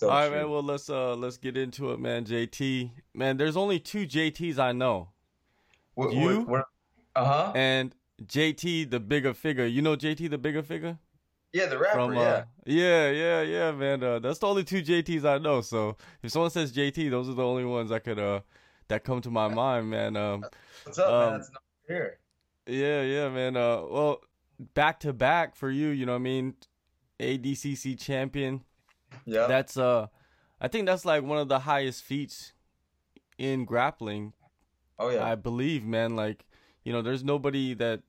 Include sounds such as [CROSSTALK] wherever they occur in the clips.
So All right, man. Well, let's uh let's get into it, man. JT, man. There's only two JTs I know, What, you? uh huh. and JT the Bigga Figga. You know JT the Bigga Figga Yeah, the rapper. from yeah. uh yeah yeah yeah man. Uh, that's the only two JTs I know. So if someone says JT, those are the only ones I could uh that come to my mind, man. Um What's up, um, man? That's not here. yeah yeah man. Uh well back to back for you. You know what I mean. ADCC champion. Yeah. That's uh, I think that's like one of the highest feats in grappling. oh yeah. I believe, man. Like, you know, there's nobody that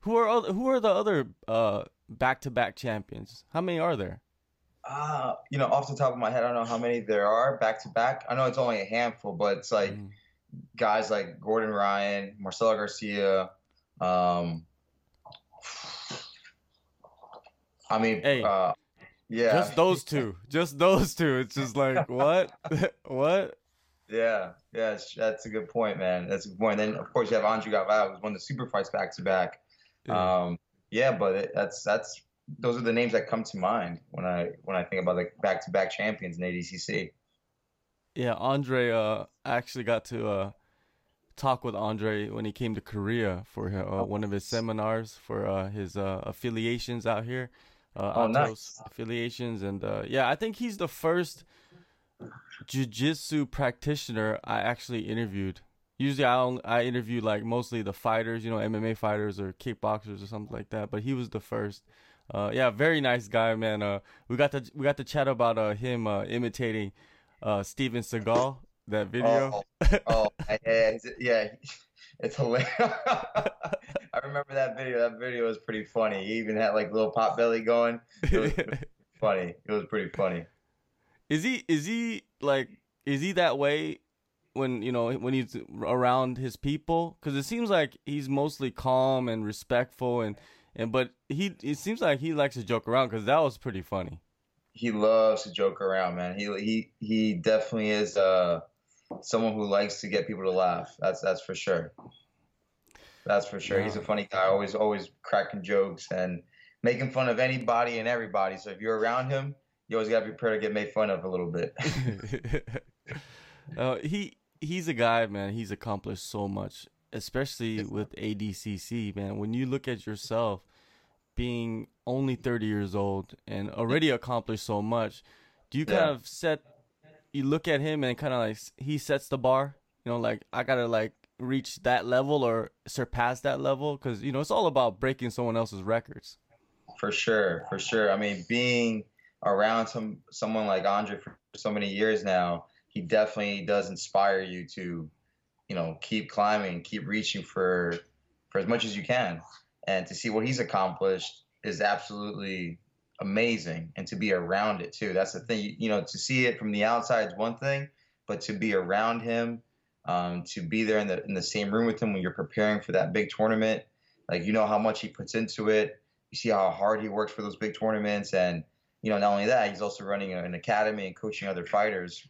who are other, who are the other uh back to back champions. How many are there? Uh, you know, off the top of my head, I don't know how many there are back to back. I know it's only a handful, but it's like Mm. guys like Gordon Ryan, Marcelo Garcia. Um, I mean, Hey. uh, yeah, Just those two. Just those two. It's just like [LAUGHS] what? [LAUGHS] what? yeah, yeah. it's- That's a good point, man. That's a good point. Then of course you have Andre Galvao, who's won the super fights back to back. Yeah. Um, yeah, but it, that's that's those are the names that come to mind when I when I think about the back to back champions in ADCC. Yeah, Andre uh I actually got to uh talk with Andre when he came to Korea for uh, one of his seminars for uh his uh affiliations out here. Uh Oh, nice. affiliations and uh yeah, I think he's the first jiu-jitsu practitioner I actually interviewed. Usually I only, I interview like mostly the fighters, you know, MMA fighters or kickboxers or something like that, but he was the first. Uh yeah, very nice guy, man. Uh we got to we got to chat about uh him uh imitating uh Steven Seagal that video. Oh, oh yeah, it's- yeah, it's hilarious. [LAUGHS] I remember that video. That video was pretty funny. He even had like little pot belly going. It was [LAUGHS] funny. It was pretty funny. is he is he like is he that way when you know when he's around his people because it seems like he's mostly calm and respectful and and but he it seems like he likes to joke around because that was pretty funny He loves to joke around, man. He he he definitely is uh someone who likes to get people to laugh. That's that's for sure. That's for sure. He's a funny guy. Always always cracking jokes and making fun of anybody and everybody. So if you're around him, you always got to be prepared to get made fun of a little bit. [LAUGHS] uh, he he's a guy man he's accomplished so much especially with ADCC man when you look at yourself being only 30 years old and already accomplished so much do you kind Yeah. of set you look at him and kind of like he sets the bar you know like i gotta like reach that level or surpass that level because you know it's all about breaking someone else's records For sure, for sure. I mean, being around some someone like Andre for so many years now, he definitely does inspire you to, you know, keep climbing, keep reaching for for as much as you can, and to see what he's accomplished is absolutely amazing, and to be around it too. That's the thing. You know, to see it from the outside is one thing, but to be around him, um, to be there in the in the same room with him when you're preparing for that big tournament, like you know how much he puts into it you see how hard he works for those big tournaments and you know not only that he's also running an academy and coaching other fighters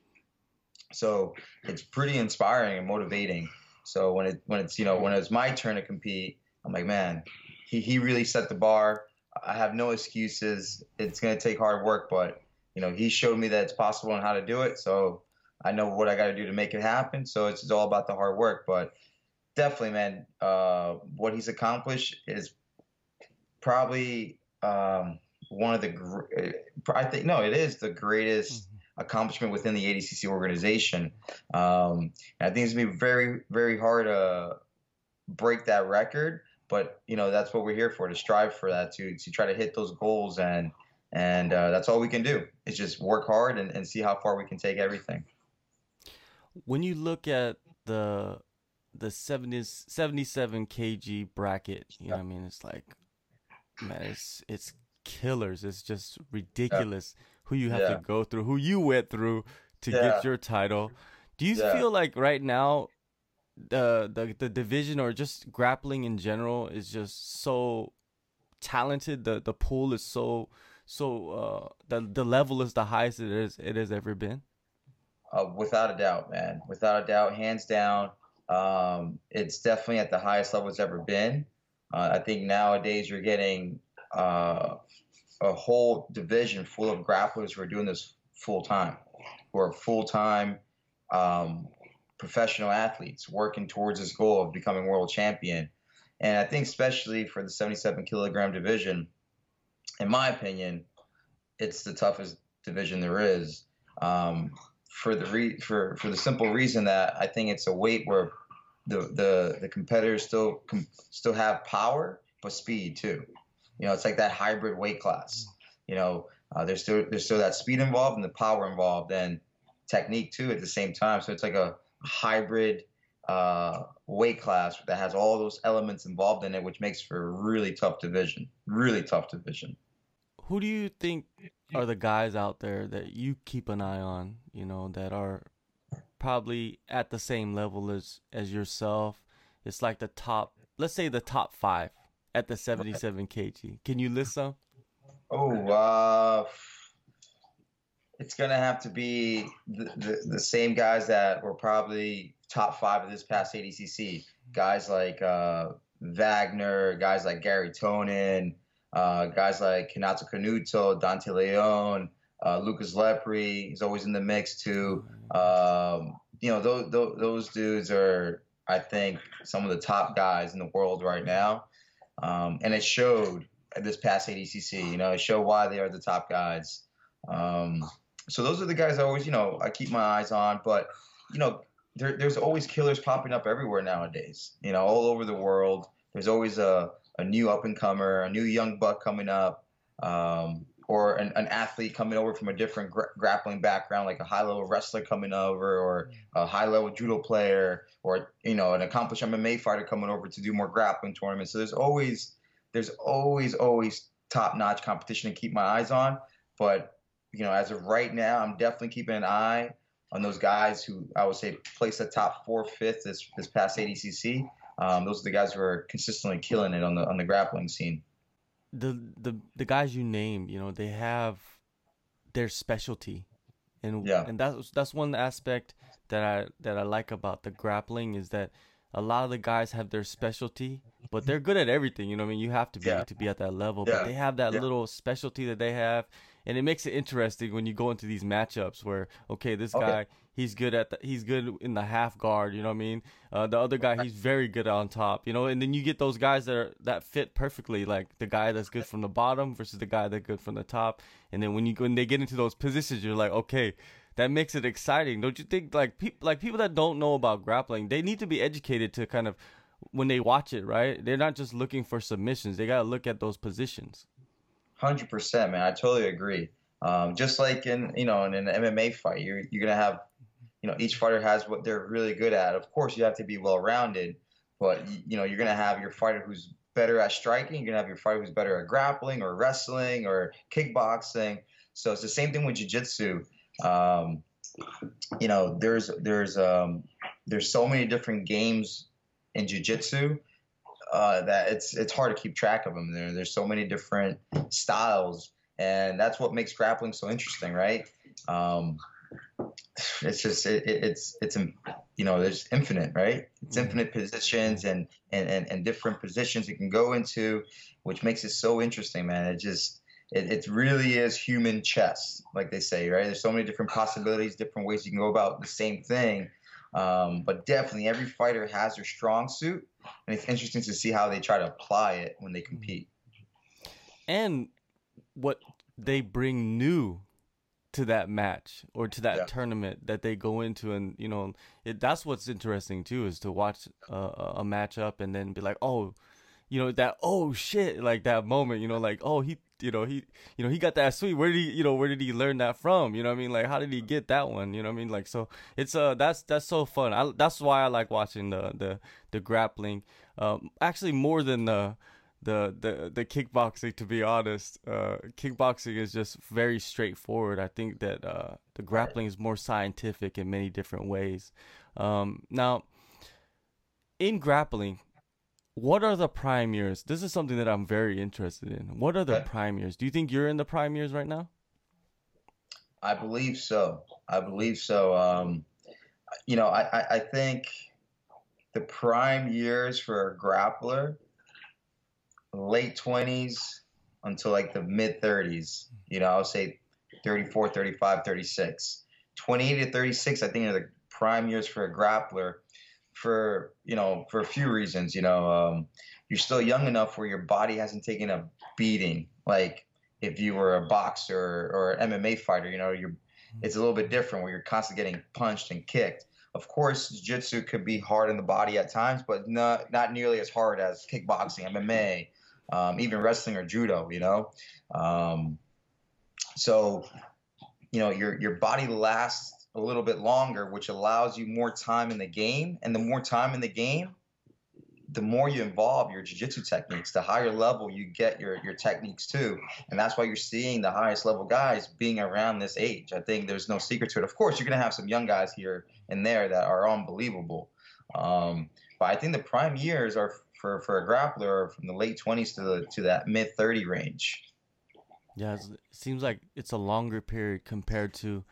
so it's pretty inspiring and motivating so when it when it's you know when it's my turn to compete i'm like man he, he really set the bar i have no excuses. It's going to take hard work but you know he showed me that it's possible and how to do it. So i know what i got to do to make it happen. So it's, all about the hard work. But definitely man uh, what he's accomplished is probably um, one of the gr- I think no, it is the greatest accomplishment within the ADCC organization. Um, I think it's gonna be very very hard to break that record, but you know that's what we're here for to strive for that to to try to hit those goals and and uh, that's all we can do is just work hard and, and see how far we can take everything. when you look at the the 70, 77 kg bracket you know what i mean it's like man it's it's killers it's just ridiculous who you have Yeah. to go through who you went through to Yeah. get your title do you Yeah. feel like right now the, the the division or just grappling in general is just so talented the the pool is so so uh the the level is the highest it is it has ever been Uh, without a doubt, man. Without a doubt, hands down. Um, it's definitely at the highest level it's ever been. Uh, I think nowadays you're getting uh, a whole division full of grapplers who are doing this full time, who are full time um, professional athletes working towards this goal of becoming world champion. And I think, especially for the 77 kilogram division, in my opinion, it's the toughest division there is. Um, for the re- for for the simple reason that I think it's a weight where the the the competitors still com- still have power but speed too. You know, it's like that hybrid weight class. You know, uh, there's still there's still that speed involved and the power involved and technique too at the same time. So it's like a hybrid uh, weight class that has all those elements involved in it, which makes for a really tough division. Really tough division. Who do you think are the guys out there that you keep an eye on? You know, that are probably at the same level as as yourself. It's like the top, let's say the top five at the 77 kg. Can you list some? Oh, uh, it's gonna have to be the, the, the, same guys that were probably top five of this past ADCC. Guys like uh, Wagner, guys like Gary Tonon, uh, guys like Renato Canuto, Dante Leon, uh, Lucas Lepri. He's always in the mix too. Um, you know, those, those, those dudes are, I think, some of the top guys in the world right now. Um, and it showed this past ADCC. You know, it showed why they are the top guys. Um, so those are the guys I always, you know, I keep my eyes on. But you know, there, there's always killers popping up everywhere nowadays. You know, all over the world. There's always a, a new up and comer, a new young buck coming up, um, or an, an, athlete coming over from a different gra- grappling background, like a high level wrestler coming over, or a high level judo player, or you know, an accomplished MMA fighter coming over to do more grappling tournaments. So there's always there's always always top notch competition to keep my eyes on. But you know, as of right now, I'm definitely keeping an eye on those guys who I would say placed the top four, fifth this this past ADCC. Um, those are the guys who are consistently killing it on the on the grappling scene. The the the guys you name, you know, they have their specialty, and yeah. and that's that's one aspect that I that I like about the grappling is that a lot of the guys have their specialty, but they're good at everything. You know, I mean, you have to be yeah. to be at that level, yeah. but they have that yeah. little specialty that they have, and it makes it interesting when you go into these matchups where okay, this okay. guy he's good at the, he's good in the half guard. You know what I mean? Uh, the other guy he's very good on top. You know, and then you get those guys that are that fit perfectly, like the guy that's good from the bottom versus the guy that's good from the top. And then when you when they get into those positions, you're like, okay, that makes it exciting, don't you think? Like people like people that don't know about grappling, they need to be educated to kind of when they watch it, right? They're not just looking for submissions; they got to look at those positions. Hundred percent, man. I totally agree. Um, just like in you know in an MMA fight, you're you're gonna have you know each fighter has what they're really good at. Of course, you have to be well rounded, but you know you're gonna have your fighter who's better at striking. You're gonna have your fighter who's better at grappling or wrestling or kickboxing. So it's the same thing with jiu-jitsu. Um, you know, there's there's um, there's so many different games in jiu-jitsu uh, that it's it's hard to keep track of them. There, there's so many different styles, and that's what makes grappling so interesting, right? Um, it's just it, it's it's you know there's infinite, right? It's mm-hmm. infinite positions and, and and and different positions you can go into, which makes it so interesting, man. It just it, it really is human chess, like they say, right? There's so many different possibilities, different ways you can go about the same thing. Um, but definitely, every fighter has their strong suit, and it's interesting to see how they try to apply it when they compete. And what they bring new to that match or to that yeah. tournament that they go into and you know it, that's what's interesting too is to watch a, a matchup and then be like oh you know that oh shit like that moment you know like oh he you know he you know he got that sweet. Where did he you know where did he learn that from? You know what i mean? Like how did he get that one? You know what i mean? Like so it's uh that's that's so fun. I, that's why i like watching the the the grappling um actually more than the the the the kickboxing to be honest. Uh kickboxing is just very straightforward. I think that uh the grappling is more scientific in many different ways. Um now in grappling what are the prime years? This is something that I'm very interested in. What are the okay. prime years? Do you think you're in the prime years right now? I believe so. I believe so. Um, you know, I, I think the prime years for a grappler, late 20s until like the mid 30s. You know, I'll say 34, 35, 36. 28 to 36, I think, are the prime years for a grappler for, you know, for a few reasons. You know, um, you're still young enough where your body hasn't taken a beating. Like if you were a boxer or an MMA fighter, you know, you're, it's a little bit different where you're constantly getting punched and kicked. Of course, jiu-jitsu could be hard on the body at times, but not not nearly as hard as kickboxing, MMA, um, even wrestling or judo. You know, um, so you know your your body lasts a little bit longer, which allows you more time in the game, and the more time in the game, the more you involve your jiu-jitsu techniques, the higher level you get your your techniques too. And that's why you're seeing the highest level guys being around this age. I think there's no secret to it. Of course, you're gonna have some young guys here and there that are unbelievable. Um, but I think the prime years are for, for a grappler from the late 20s to the to that mid 30 range. Yeah, it seems like it's a longer period compared to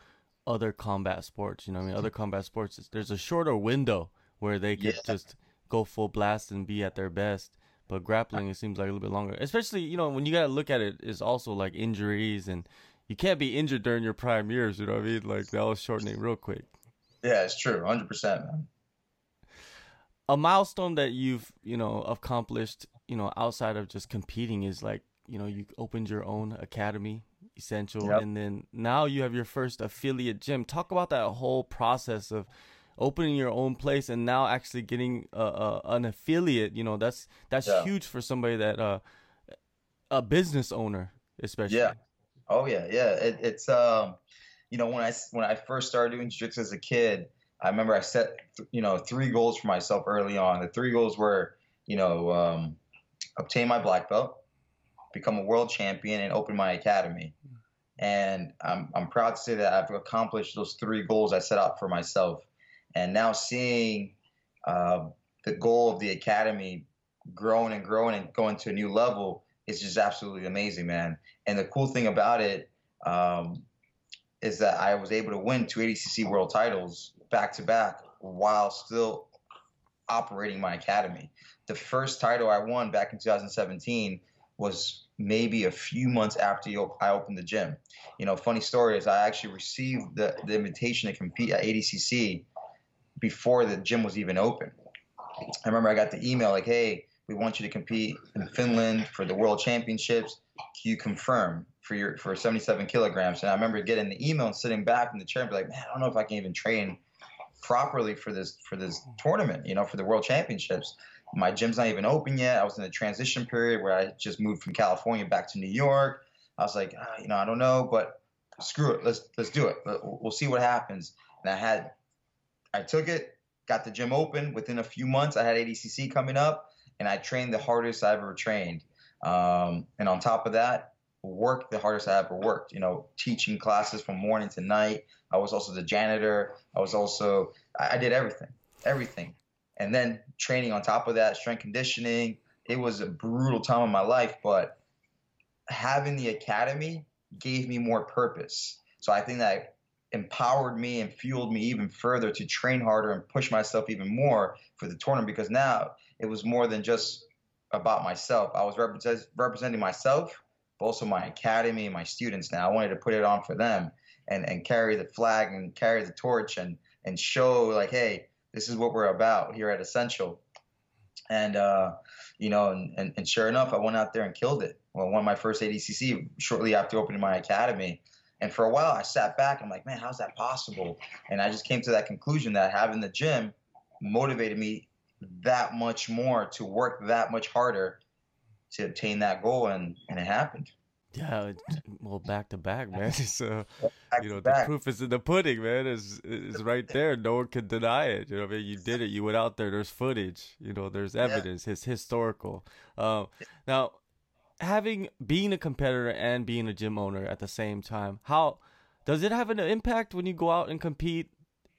other combat sports. You know, I mean, other mm-hmm. combat sports, there's a shorter window where they can yeah. just go full blast and be at their best. But grappling, it seems like a little bit longer. Especially, you know, when you gotta look at it, is also like injuries and you can't be injured during your prime years. You know what I mean? Like that was shortening real quick. Yeah, it's true, hundred percent, man. A milestone that you've, you know, accomplished, you know, outside of just competing is like, you know, you opened your own academy, essential, yep. and then now you have your first affiliate gym. Talk about that whole process of opening your own place and now actually getting uh, uh, an affiliate. You know that's that's yeah. huge for somebody that uh a business owner especially. Yeah. Oh yeah. Yeah. It, it's um you know when i when i first started doing jiu-jitsu as a kid i remember i set you know three goals for myself early on. The three goals were you know um, obtain my black belt become a world champion and open my academy and I'm, I'm proud to say that i've accomplished those three goals i set out for myself and now seeing uh, the goal of the academy growing and growing and going to a new level is just absolutely amazing, man. And the cool thing about it um, is that I was able to win two ADCC world titles back to back while still operating my academy. The first title I won back in 2017 was maybe a few months after I opened the gym. You know, funny story is I actually received the, the invitation to compete at ADCC before the gym was even open. I remember I got the email like, "Hey, we want you to compete in Finland for the World Championships. Can you confirm for your for 77 kilograms?" And I remember getting the email and sitting back in the chair and be like, "Man, I don't know if I can even train properly for this for this tournament. You know, for the World Championships." My gym's not even open yet. I was in a transition period where I just moved from California back to New York. I was like, ah, you know, I don't know, but screw it. Let's let's do it. We'll see what happens. And I had I took it, got the gym open. Within a few months, I had ADCC coming up, and I trained the hardest I ever trained. Um, and on top of that, worked the hardest I ever worked. You know, teaching classes from morning to night. I was also the janitor. I was also I, I did everything, everything, and then training on top of that, strength conditioning. It was a brutal time of my life, but having the academy gave me more purpose. So I think that empowered me and fueled me even further to train harder and push myself even more for the tournament because now it was more than just about myself. I was represent, representing myself, but also my academy and my students now. I wanted to put it on for them and, and carry the flag and carry the torch and, and show like, hey, this is what we're about here at Essential. And, uh, you know, and, and, and sure enough, I went out there and killed it. Well, won my first ADCC shortly after opening my academy. And for a while, I sat back. I'm like, man, how's that possible? And I just came to that conclusion that having the gym motivated me that much more to work that much harder to obtain that goal, and and it happened. Yeah, well, back to back, man. [LAUGHS] So, back you know, the proof is in the pudding, man. Is is right there. No one can deny it. You know, I mean, you did it. You went out there. There's footage. You know, there's evidence. Yeah. It's historical. Um, now, having being a competitor and being a gym owner at the same time, how does it have an impact when you go out and compete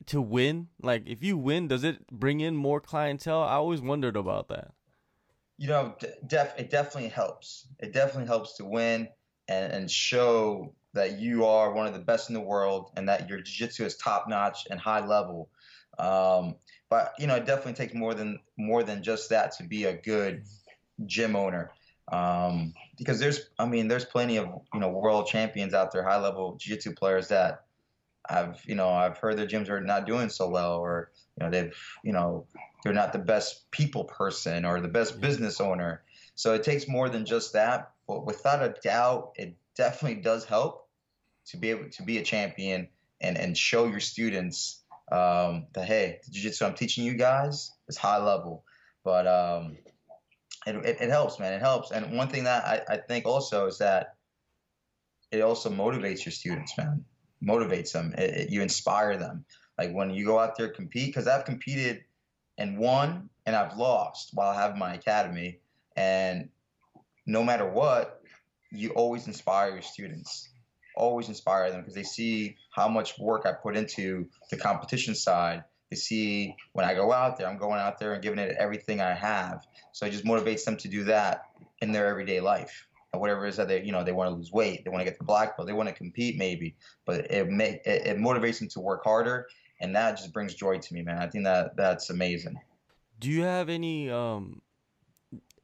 to win? Like if you win, does it bring in more clientele? I always wondered about that. You know, def it definitely helps. It definitely helps to win and, and show that you are one of the best in the world and that your jiu-jitsu is top notch and high level. Um, but you know, it definitely takes more than more than just that to be a good gym owner. Um, because there's, I mean, there's plenty of you know world champions out there, high level jiu-jitsu players that I've you know I've heard their gyms are not doing so well, or you know they've you know they're not the best people person or the best business owner. So it takes more than just that. But without a doubt, it definitely does help to be able to be a champion and and show your students um, that hey, the jiu-jitsu I'm teaching you guys is high level. But um, it, it, it, helps, man. It helps. And one thing that I, I think also is that it also motivates your students, man. Motivates them. It, it, you inspire them. Like when you go out there compete, because I've competed and won and I've lost while I have my academy. And no matter what, you always inspire your students. Always inspire them because they see how much work I put into the competition side They see when I go out there, I'm going out there and giving it everything I have. So it just motivates them to do that in their everyday life. And whatever it is that they, you know, they want to lose weight, they want to get the black belt, they want to compete maybe, but it, may, it, it motivates them to work harder, and that just brings joy to me, man. I think that that's amazing. Do you have any um,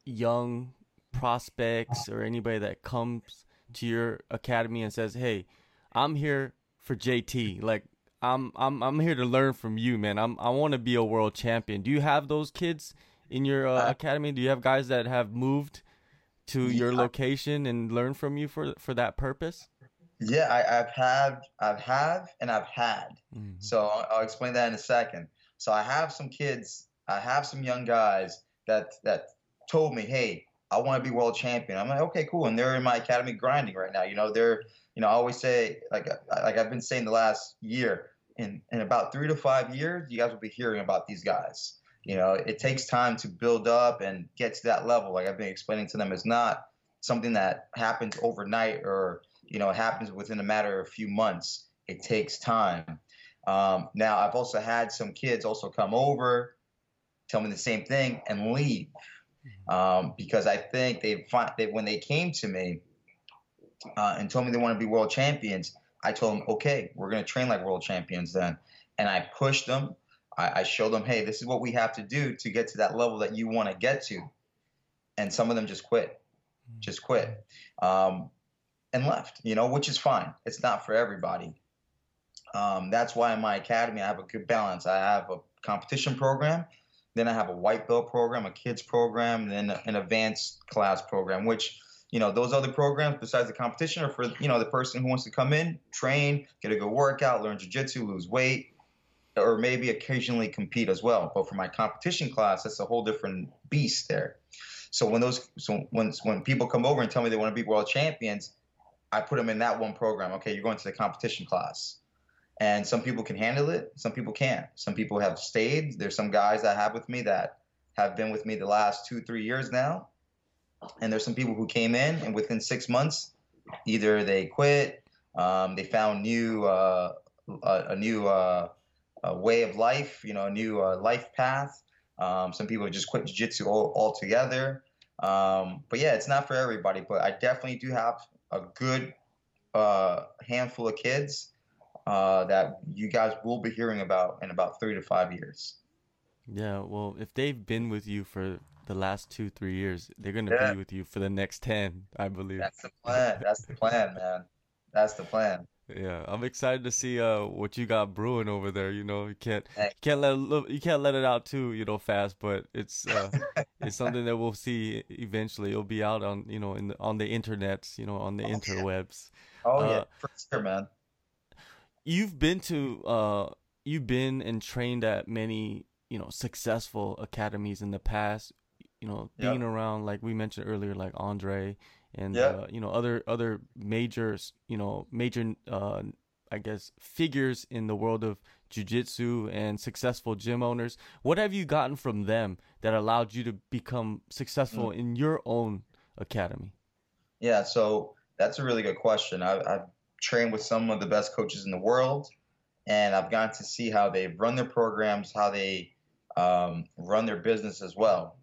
young prospects or anybody that comes to your academy and says, "Hey, I'm here for JT. Like I'm I'm I'm here to learn from you, man. I'm I want to be a world champion. Do you have those kids in your uh, uh, academy? Do you have guys that have moved to yeah. your location and learn from you for for that purpose? Yeah, I, have had, I've have, and I've had. Mm-hmm. So I'll, I'll explain that in a second. So I have some kids, I have some young guys that that told me, hey, I want to be world champion. I'm like, okay, cool, and they're in my academy grinding right now. You know, they're, you know, I always say, like, like I've been saying the last year, in, in about three to five years, you guys will be hearing about these guys. You know, it takes time to build up and get to that level. Like I've been explaining to them, it's not something that happens overnight or, you know, it happens within a matter of a few months. It takes time. Um, now, I've also had some kids also come over, tell me the same thing, and leave. Um, because I think they find that when they came to me uh, and told me they want to be world champions, I told them, okay, we're going to train like world champions then. And I pushed them. I, I showed them, hey, this is what we have to do to get to that level that you want to get to. And some of them just quit, just quit, um, and left, you know, which is fine. It's not for everybody. Um, that's why in my academy, I have a good balance. I have a competition program, then I have a white belt program, a kids program, then an advanced class program, which you know those other programs besides the competition are for you know the person who wants to come in train get a good workout learn jiu-jitsu lose weight or maybe occasionally compete as well. But for my competition class that's a whole different beast there. So when those so when when people come over and tell me they want to be world champions i put them in that one program. Okay you're going to the competition class and some people can handle it some people can't some people have stayed there's some guys i have with me that have been with me the last two three years now and there's some people who came in and within six months, either they quit, um, they found new uh, a, a, new uh, a way of life, you know, a new uh, life path. Um, some people just quit jiu-jitsu altogether. Um, but yeah, it's not for everybody. But I definitely do have a good uh, handful of kids uh, that you guys will be hearing about in about three to five years. Yeah, well, if they've been with you for the last two three years. They're gonna yeah. be with you for the next ten, I believe. That's the plan. That's the plan, man. That's the plan. Yeah, I'm excited to see uh what you got brewing over there. You know, you can't you can't let it, you can't let it out too you know fast, but it's uh, [LAUGHS] it's something that we'll see eventually. It'll be out on you know in the, on the internets, you know, on the oh, interwebs. Yeah. Oh uh, yeah, for sure, man. You've been to uh you've been and trained at many you know successful academies in the past you know, being around like we mentioned earlier, like Andre and uh, you know other other major you know major uh, I guess figures in the world of jiu-jitsu and successful gym owners. What have you gotten from them that allowed you to become successful mm. in your own academy? Yeah, so that's a really good question. I've, I've trained with some of the best coaches in the world, and I've gotten to see how they run their programs, how they um, run their business as well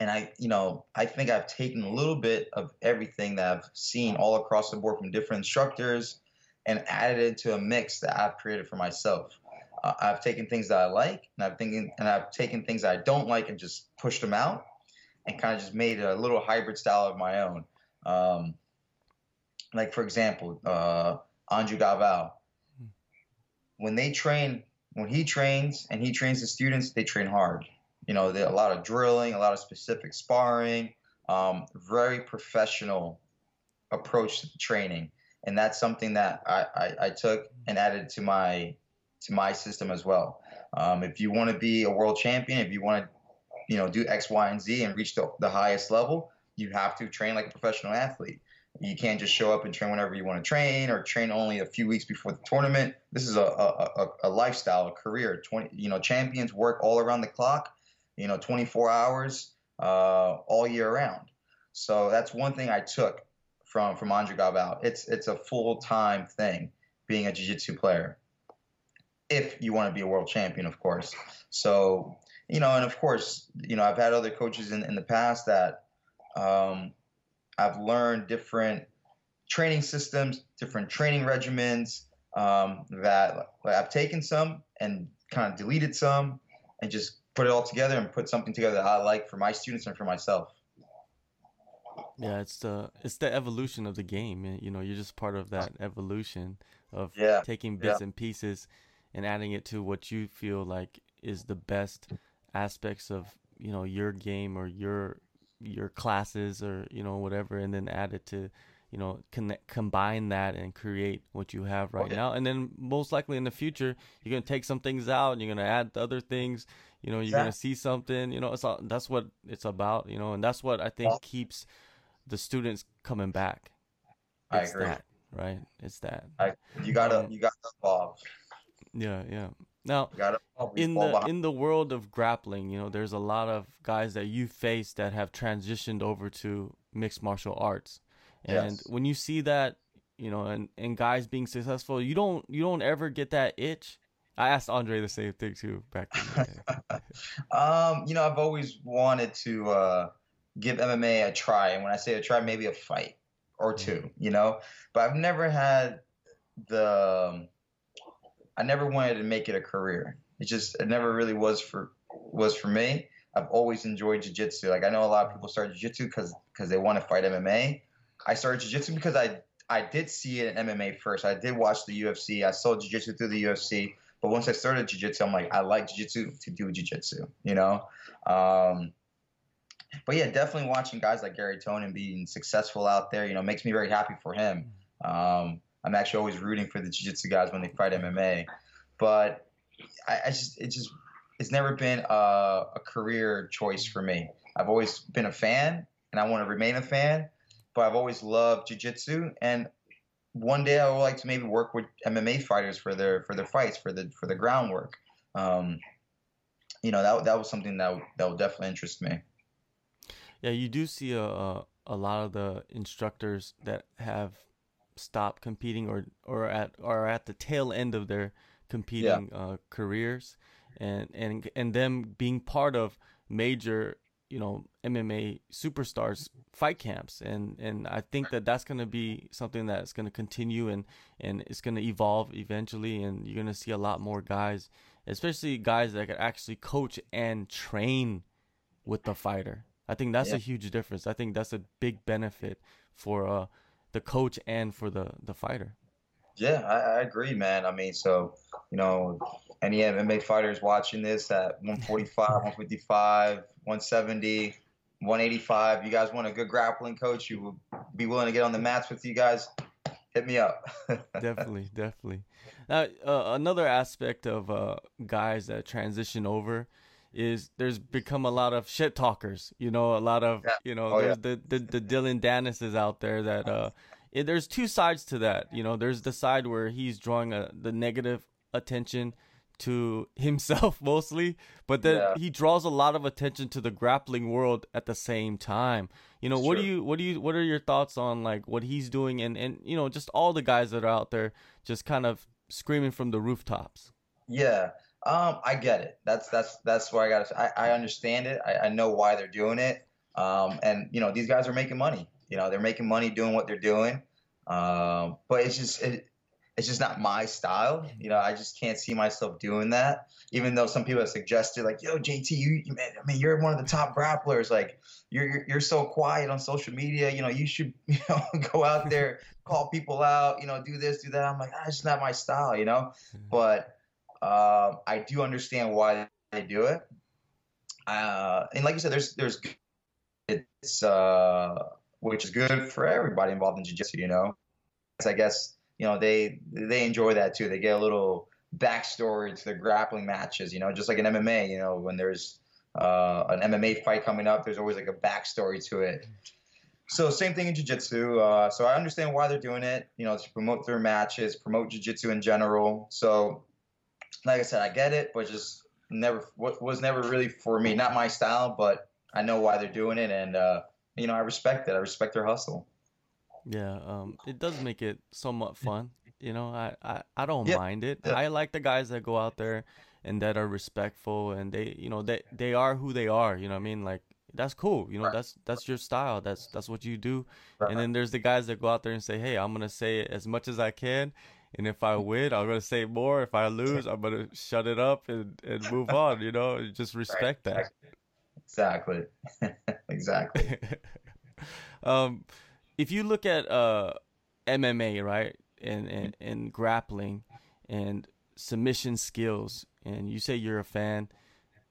and I, you know, I think I've taken a little bit of everything that I've seen all across the board from different instructors and added it to a mix that I've created for myself. Uh, I've taken things that I like, and I've thinking, and I've taken things I don't like and just pushed them out. and kind of just made a little hybrid style of my own. Um, like for example, uh, Andre Galvão. When they train, when he trains and he trains the students, they train hard. You know, a lot of drilling, a lot of specific sparring, um, very professional approach to training, and that's something that I, I, I took and added to my to my system as well. Um, if you want to be a world champion, if you want to, you know, do X, Y, and Z and reach the, the highest level, you have to train like a professional athlete. You can't just show up and train whenever you want to train, or train only a few weeks before the tournament. This is a, a, a, lifestyle, a career. Twenty, you know, champions work all around the clock. You know, 24 hours uh, all year round. So that's one thing I took from from Andre. It's it's a full time thing being a jiu-jitsu player if you want to be a world champion, of course. So, you know, and of course, you know, I've had other coaches in, in the past that um, I've learned different training systems, different training regimens um, that like, I've taken some and kind of deleted some and just put it all together and put something together that I like for my students and for myself. Yeah, it's the it's the evolution of the game. You know, you're just part of that evolution of yeah, taking bits yeah. and pieces and adding it to what you feel like is the best aspects of you know your game or your your classes or you know whatever and then add it to you know connect, combine that and create what you have right Okay. now and then most likely in the future you're going to take some things out and you're going to add other things you know you're going to see something you know it's all, that's what it's about you know and that's what i think Well- keeps the students coming back I It's agree. that, right it's that I, you gotta Um, you gotta evolve. yeah yeah now You gotta evolve. You in the behind. in the world of grappling, you know, there's a lot of guys that you face that have transitioned over to mixed martial arts. And Yes. when you see that, you know, and, and guys being successful, you don't you don't ever get that itch. I asked Andre the same thing too back in. [LAUGHS] Um, you know, I've always wanted to uh, give MMA a try, and when I say a try, maybe a fight or two. You know, but I've never had the. I never wanted to make it a career. It just it never really was for was for me. I've always enjoyed jiu-jitsu. Like I know a lot of people start jiu-jitsu because because they want to fight MMA. I started jiu-jitsu because I I did see it in MMA first. I did watch the UFC. I saw jiu-jitsu through the UFC. But once I started jiu-jitsu, I'm like, I like jiu-jitsu to do jiu-jitsu, you know? Um, but yeah, definitely watching guys like Gary Tonon being successful out there, you know, makes me very happy for him. Um, I'm actually always rooting for the jiu-jitsu guys when they fight MMA. But I, I just, it just, it's never been a, a career choice for me. I've always been a fan, and I want to remain a fan. But I've always loved jiu-jitsu, and one day I would like to maybe work with MMA fighters for their for their fights for the for the groundwork. Um, you know that that was something that that would definitely interest me. Yeah, you do see a a lot of the instructors that have stopped competing or or at or at the tail end of their competing uh, careers, and and and them being part of major you know MMA superstars fight camps, and and I think that that's going to be something that's going to continue and and it's going to evolve eventually, and you're going to see a lot more guys, especially guys that can actually coach and train with the fighter. I think that's Yeah. a huge difference. I think that's a big benefit for uh, the coach and for the, the fighter. Yeah, I, I agree, man. I mean, so you know, any MMA fighters watching this at 145, [LAUGHS] 155, 170, 185, you guys want a good grappling coach? You will be willing to get on the mats with you guys? Hit me up. [LAUGHS] definitely, definitely. Now, uh, another aspect of uh, guys that transition over is there's become a lot of shit talkers. You know, a lot of Yeah. you know, Oh, there's the, the the Dillon Danises out there that uh, it, there's two sides to that. You know, there's the side where he's drawing a, the negative attention to [LAUGHS] himself mostly, but then Yeah. he draws a lot of attention to the grappling world at the same time. You know, what do you what do you what are your thoughts on like what he's doing and and you know just all the guys that are out there just kind of screaming from the rooftops. Yeah, um, I get it. That's that's that's where I got to. I, I understand it. I, I know why they're doing it. Um, and you know these guys are making money. You know they're making money doing what they're doing. Um, but it's just it, it's just not my style. You know, I just can't see myself doing that. Even though some people have suggested, like, "Yo, JT, you, you man, I mean, you're one of the top grapplers. Like, you're, you're you're so quiet on social media. You know, you should, [LAUGHS] you know, go out there, call people out. You know, do this, do that." I'm like, ah, "It's not my style." You know, mm-hmm. but um, I do understand why they do it. Uh, and like you said, there's there's it's uh, which is good for everybody involved in jiu-jitsu. You know, I guess you know they they enjoy that too. They get a little backstory to the grappling matches. You know, just like an MMA. You know, when there's uh, an MMA fight coming up, there's always like a backstory to it. So same thing in jiu-jitsu. Uh, so I understand why they're doing it. You know, to promote their matches, promote jiu-jitsu in general. So, like I said, I get it, but just never was never really for me. Not my style, but I know why they're doing it, and uh, you know, I respect it. I respect their hustle. Yeah, um, it does make it somewhat fun. You know, I, I, I don't yeah. mind it. Yeah. I like the guys that go out there and that are respectful and they, you know, they they are who they are. You know what I mean? Like that's cool. You know, right. that's that's your style. That's that's what you do. Right. And then there's the guys that go out there and say, "Hey, I'm gonna say it as much as I can." And if I win, I'm gonna say more. If I lose, I'm gonna shut it up and, and move on. You know, just respect right. that. Exactly. exactly. [LAUGHS] [LAUGHS] um, if you look at uh, MMA, right, and, and and grappling and submission skills, and you say you're a fan,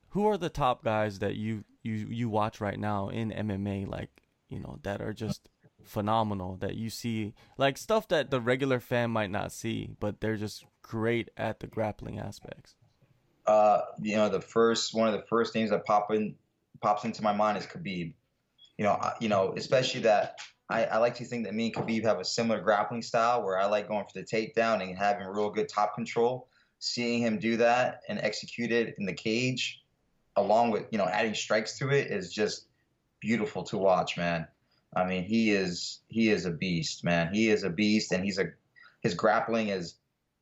who are the top guys that you you you watch right now in MMA, like you know that are just phenomenal that you see like stuff that the regular fan might not see but they're just great at the grappling aspects uh you know the first one of the first names that pop in pops into my mind is khabib you know you know especially that I, I, like to think that me and Khabib have a similar grappling style where I like going for the takedown and having real good top control. Seeing him do that and execute it in the cage, along with you know adding strikes to it, is just beautiful to watch, man. I mean, he is he is a beast, man. He is a beast, and he's a his grappling is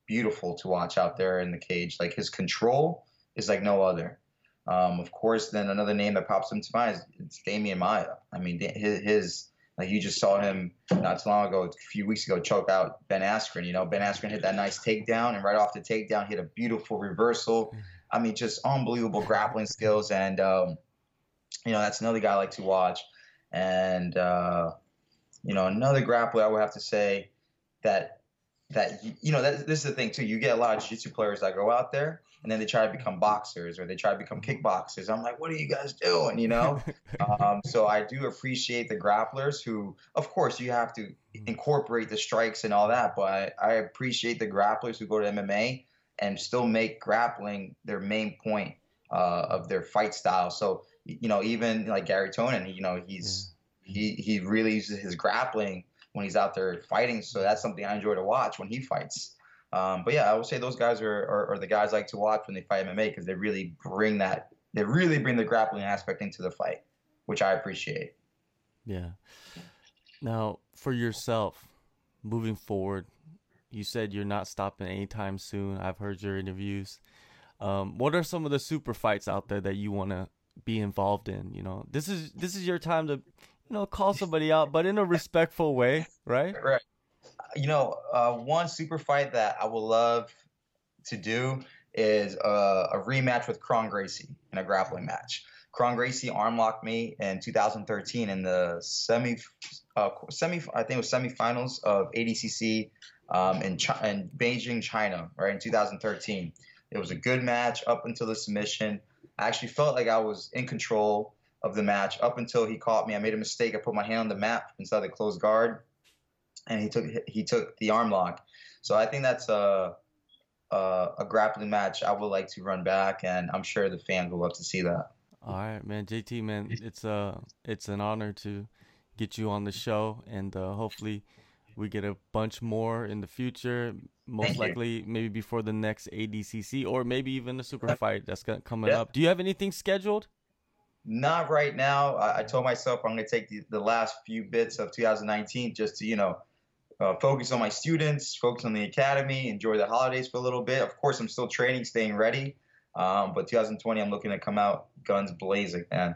beautiful to watch out there in the cage. Like his control is like no other. Um, of course, then another name that pops into mind is Demian Maia. I mean, his, his like you just saw him not too long ago, a few weeks ago, choke out Ben Askren. You know, Ben Askren hit that nice takedown, and right off the takedown, hit a beautiful reversal. I mean, just unbelievable grappling skills, and um, you know that's another guy I like to watch. And uh, you know, another grappler I would have to say that that you know that, this is the thing too. You get a lot of jiu-jitsu players that go out there and then they try to become boxers or they try to become kickboxers. I'm like, what are you guys doing? You know. [LAUGHS] um, so I do appreciate the grapplers who, of course, you have to mm-hmm. incorporate the strikes and all that, but I, I appreciate the grapplers who go to MMA and still make grappling their main point uh, of their fight style. So you know, even like Gary Tonon, you know, he's yeah. he he really uses his grappling when he's out there fighting. So that's something I enjoy to watch when he fights. Um, but yeah, I would say those guys are, are, are the guys I like to watch when they fight MMA because they really bring that they really bring the grappling aspect into the fight, which I appreciate. Yeah. Now, for yourself, moving forward, you said you're not stopping anytime soon. I've heard your interviews. Um, what are some of the super fights out there that you want to be involved in? You know, this is this is your time to you know, call [LAUGHS] somebody out, but in a respectful way, right? Right. You know, uh, one super fight that I would love to do is uh, a rematch with Kron Gracie in a grappling match. Kron Gracie arm locked me in 2013 in the semi, uh, semi, I think it was semifinals of ADCC um, in, in Beijing, China, right in 2013. It was a good match up until the submission. I actually felt like I was in control of the match up until he caught me. I made a mistake. I put my hand on the map inside the closed guard, and he took he took the arm lock. So I think that's a a, a grappling match I would like to run back, and I'm sure the fans will love to see that. All right, man, JT, man, it's uh it's an honor to get you on the show, and uh, hopefully we get a bunch more in the future. Most Thank likely, you. maybe before the next ADCC, or maybe even the super fight that's coming yeah. up. Do you have anything scheduled? Not right now. I, I told myself I'm going to take the, the, last few bits of 2019 just to, you know, uh, focus on my students, focus on the academy, enjoy the holidays for a little bit. Of course, I'm still training, staying ready. Um, but 2020, I'm looking to come out guns blazing, man.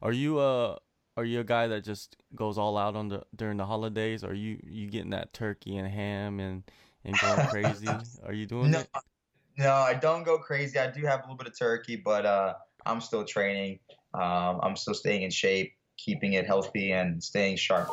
Are you uh are you a guy that just goes all out on the during the holidays? Or are you you getting that turkey and ham and and going crazy? [LAUGHS] Are you doing no, it? No, I don't go crazy. I do have a little bit of turkey, but uh, I'm still training. Um, I'm still staying in shape, keeping it healthy, and staying sharp.